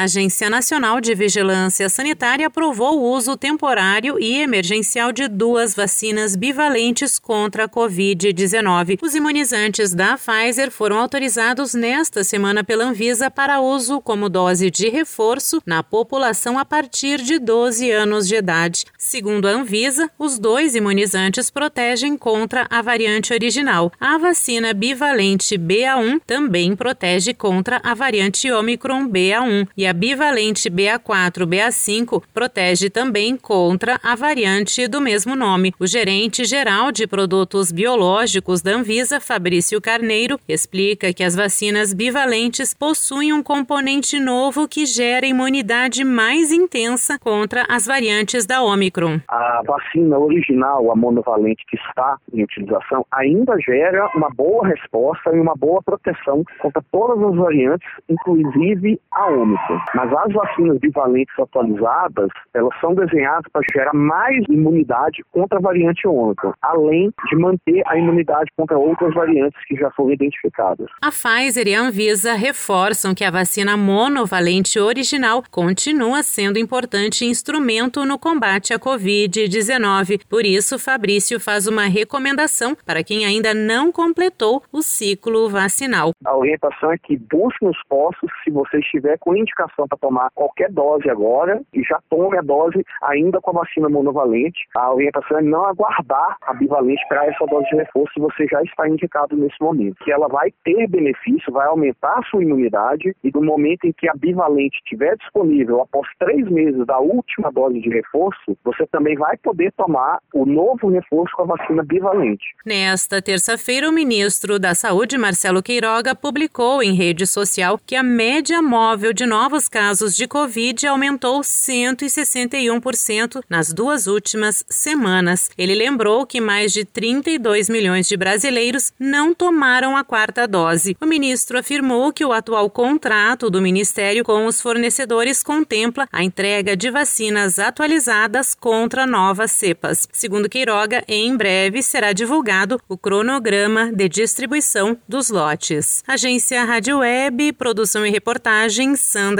A Agência Nacional de Vigilância Sanitária aprovou o uso temporário e emergencial de duas vacinas bivalentes contra a Covid-19. Os imunizantes da Pfizer foram autorizados nesta semana pela Anvisa para uso como dose de reforço na população a partir de 12 anos de idade. Segundo a Anvisa, os dois imunizantes protegem contra a variante original. A vacina bivalente BA1 também protege contra a variante Omicron BA1 e a bivalente BA4-BA5 protege também contra a variante do mesmo nome. O gerente geral de produtos biológicos da Anvisa, Fabrício Carneiro, explica que as vacinas bivalentes possuem um componente novo que gera imunidade mais intensa contra as variantes da Omicron. A vacina original, a monovalente que está em utilização, ainda gera uma boa resposta e uma boa proteção contra todas as variantes, inclusive a Omicron. Mas as vacinas bivalentes atualizadas, elas são desenhadas para gerar mais imunidade contra a variante Ômicron, além de manter a imunidade contra outras variantes que já foram identificadas. A Pfizer e a Anvisa reforçam que a vacina monovalente original continua sendo importante instrumento no combate à Covid-19. Por isso, Fabrício faz uma recomendação para quem ainda não completou o ciclo vacinal. A orientação é que busque nos postos se você estiver com indicação para tomar qualquer dose agora e já tome a dose ainda com a vacina monovalente. A orientação é não aguardar a bivalente para essa dose de reforço se você já está indicado nesse momento. Que ela vai ter benefício, vai aumentar a sua imunidade e do momento em que a bivalente estiver disponível após três meses da última dose de reforço, você também vai poder tomar o novo reforço com a vacina bivalente. Nesta terça-feira, o ministro da Saúde, Marcelo Queiroga, publicou em rede social que a média móvel de novos casos de Covid aumentou 161% nas duas últimas semanas. Ele lembrou que mais de 32 milhões de brasileiros não tomaram a quarta dose. O ministro afirmou que o atual contrato do ministério com os fornecedores contempla a entrega de vacinas atualizadas contra novas cepas. Segundo Queiroga, em breve será divulgado o cronograma de distribuição dos lotes. Agência Rádio Web, produção e reportagem Sandra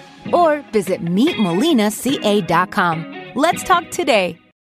or visit meetmolinaca.com. Let's talk today.